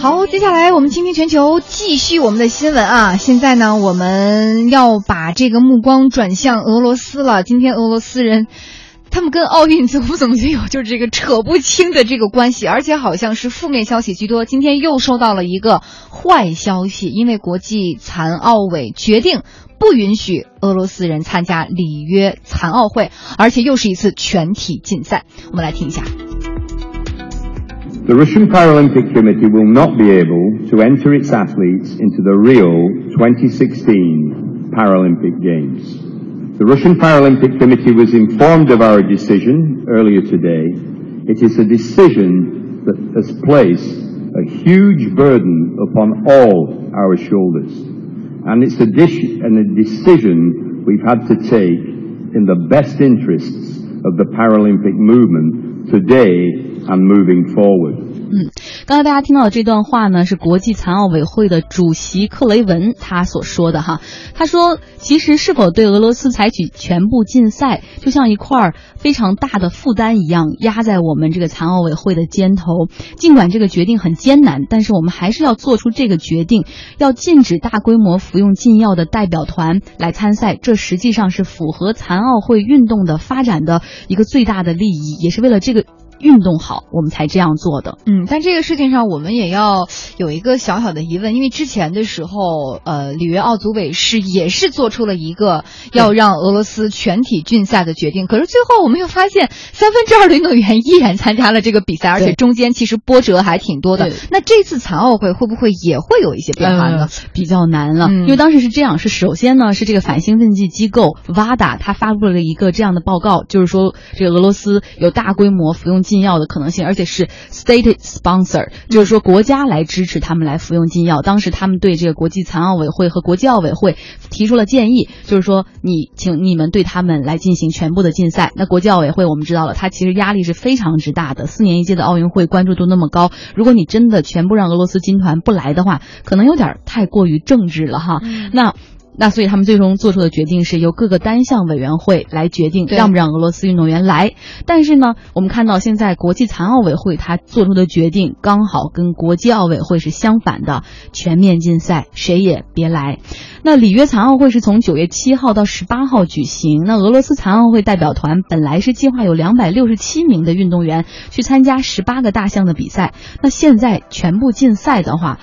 好，接下来我们倾听全球，继续我们的新闻啊！现在呢，我们要把这个目光转向俄罗斯了。今天俄罗斯人，他们跟奥运似乎怎么就有就是这个扯不清的这个关系，而且好像是负面消息居多。今天又收到了一个坏消息，因为国际残奥委决定不允许俄罗斯人参加里约残奥会，而且又是一次全体禁赛。我们来听一下。The Russian Paralympic Committee will not be able to enter its athletes into the Rio 2016 Paralympic Games. The Russian Paralympic Committee was informed of our decision earlier today. It is a decision that has placed a huge burden upon all our shoulders. And it's a, and a decision we've had to take in the best interests of the Paralympic movement today and moving forward. Mm. 刚才大家听到的这段话呢，是国际残奥委会的主席克雷文他所说的哈。他说，其实是否对俄罗斯采取全部禁赛，就像一块非常大的负担一样，压在我们这个残奥委会的肩头。尽管这个决定很艰难，但是我们还是要做出这个决定，要禁止大规模服用禁药的代表团来参赛。这实际上是符合残奥会运动的发展的一个最大的利益，也是为了这个。运动好，我们才这样做的。嗯，但这个事情上，我们也要有一个小小的疑问，因为之前的时候，呃，里约奥组委是也是做出了一个要让俄罗斯全体禁赛的决定，可是最后我们又发现 三分之二的运动员依然参加了这个比赛，而且中间其实波折还挺多的。那这次残奥会会不会也会有一些变化呢？比较难了，因为当时是这样，是首先呢是这个反兴奋剂机构 WADA 它发布了一个这样的报告，就是说这个俄罗斯有大规模服用。禁药的可能性，而且是 state sponsor，就是说国家来支持他们来服用禁药。当时他们对这个国际残奥委会和国际奥委会提出了建议，就是说你请你们对他们来进行全部的禁赛。那国际奥委会我们知道了，它其实压力是非常之大的。四年一届的奥运会关注度那么高，如果你真的全部让俄罗斯金团不来的话，可能有点太过于政治了哈。那。那所以他们最终做出的决定是由各个单项委员会来决定让不让俄罗斯运动员来。但是呢，我们看到现在国际残奥委会他做出的决定刚好跟国际奥委会是相反的，全面禁赛，谁也别来。那里约残奥会是从九月七号到十八号举行。那俄罗斯残奥会代表团本来是计划有两百六十七名的运动员去参加十八个大项的比赛，那现在全部禁赛的话。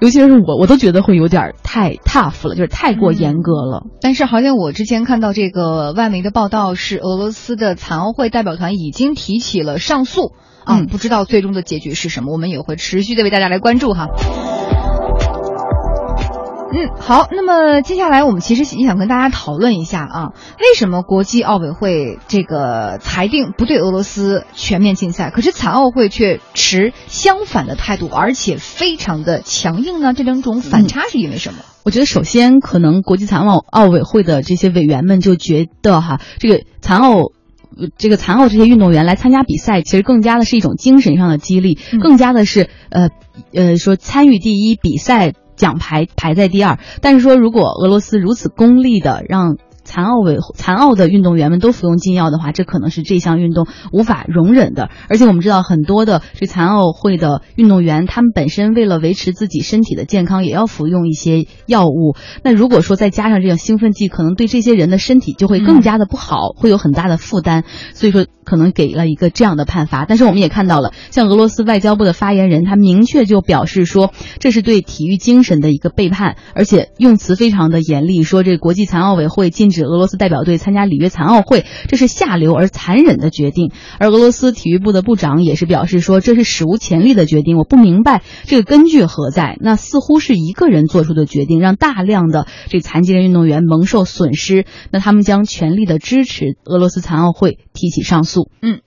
尤其是我，我都觉得会有点太 tough 了，就是太过严格了。但是好像我之前看到这个外媒的报道，是俄罗斯的残奥会代表团已经提起了上诉啊，不知道最终的结局是什么，我们也会持续的为大家来关注哈。嗯，好，那么接下来我们其实也想跟大家讨论一下啊，为什么国际奥委会这个裁定不对俄罗斯全面禁赛，可是残奥会却持相反的态度，而且非常的强硬呢？这两种反差是因为什么？我觉得首先可能国际残奥奥委会的这些委员们就觉得哈，这个残奥，这个残奥这些运动员来参加比赛，其实更加的是一种精神上的激励，更加的是呃呃说参与第一比赛。奖牌排在第二，但是说如果俄罗斯如此功利的让。残奥委残奥的运动员们都服用禁药的话，这可能是这项运动无法容忍的。而且我们知道，很多的这残奥会的运动员，他们本身为了维持自己身体的健康，也要服用一些药物。那如果说再加上这种兴奋剂，可能对这些人的身体就会更加的不好，会有很大的负担。所以说，可能给了一个这样的判罚。但是我们也看到了，像俄罗斯外交部的发言人，他明确就表示说，这是对体育精神的一个背叛，而且用词非常的严厉，说这国际残奥委会禁止。指俄罗斯代表队参加里约残奥会，这是下流而残忍的决定。而俄罗斯体育部的部长也是表示说，这是史无前例的决定。我不明白这个根据何在？那似乎是一个人做出的决定，让大量的这残疾人运动员蒙受损失。那他们将全力的支持俄罗斯残奥会提起上诉。嗯。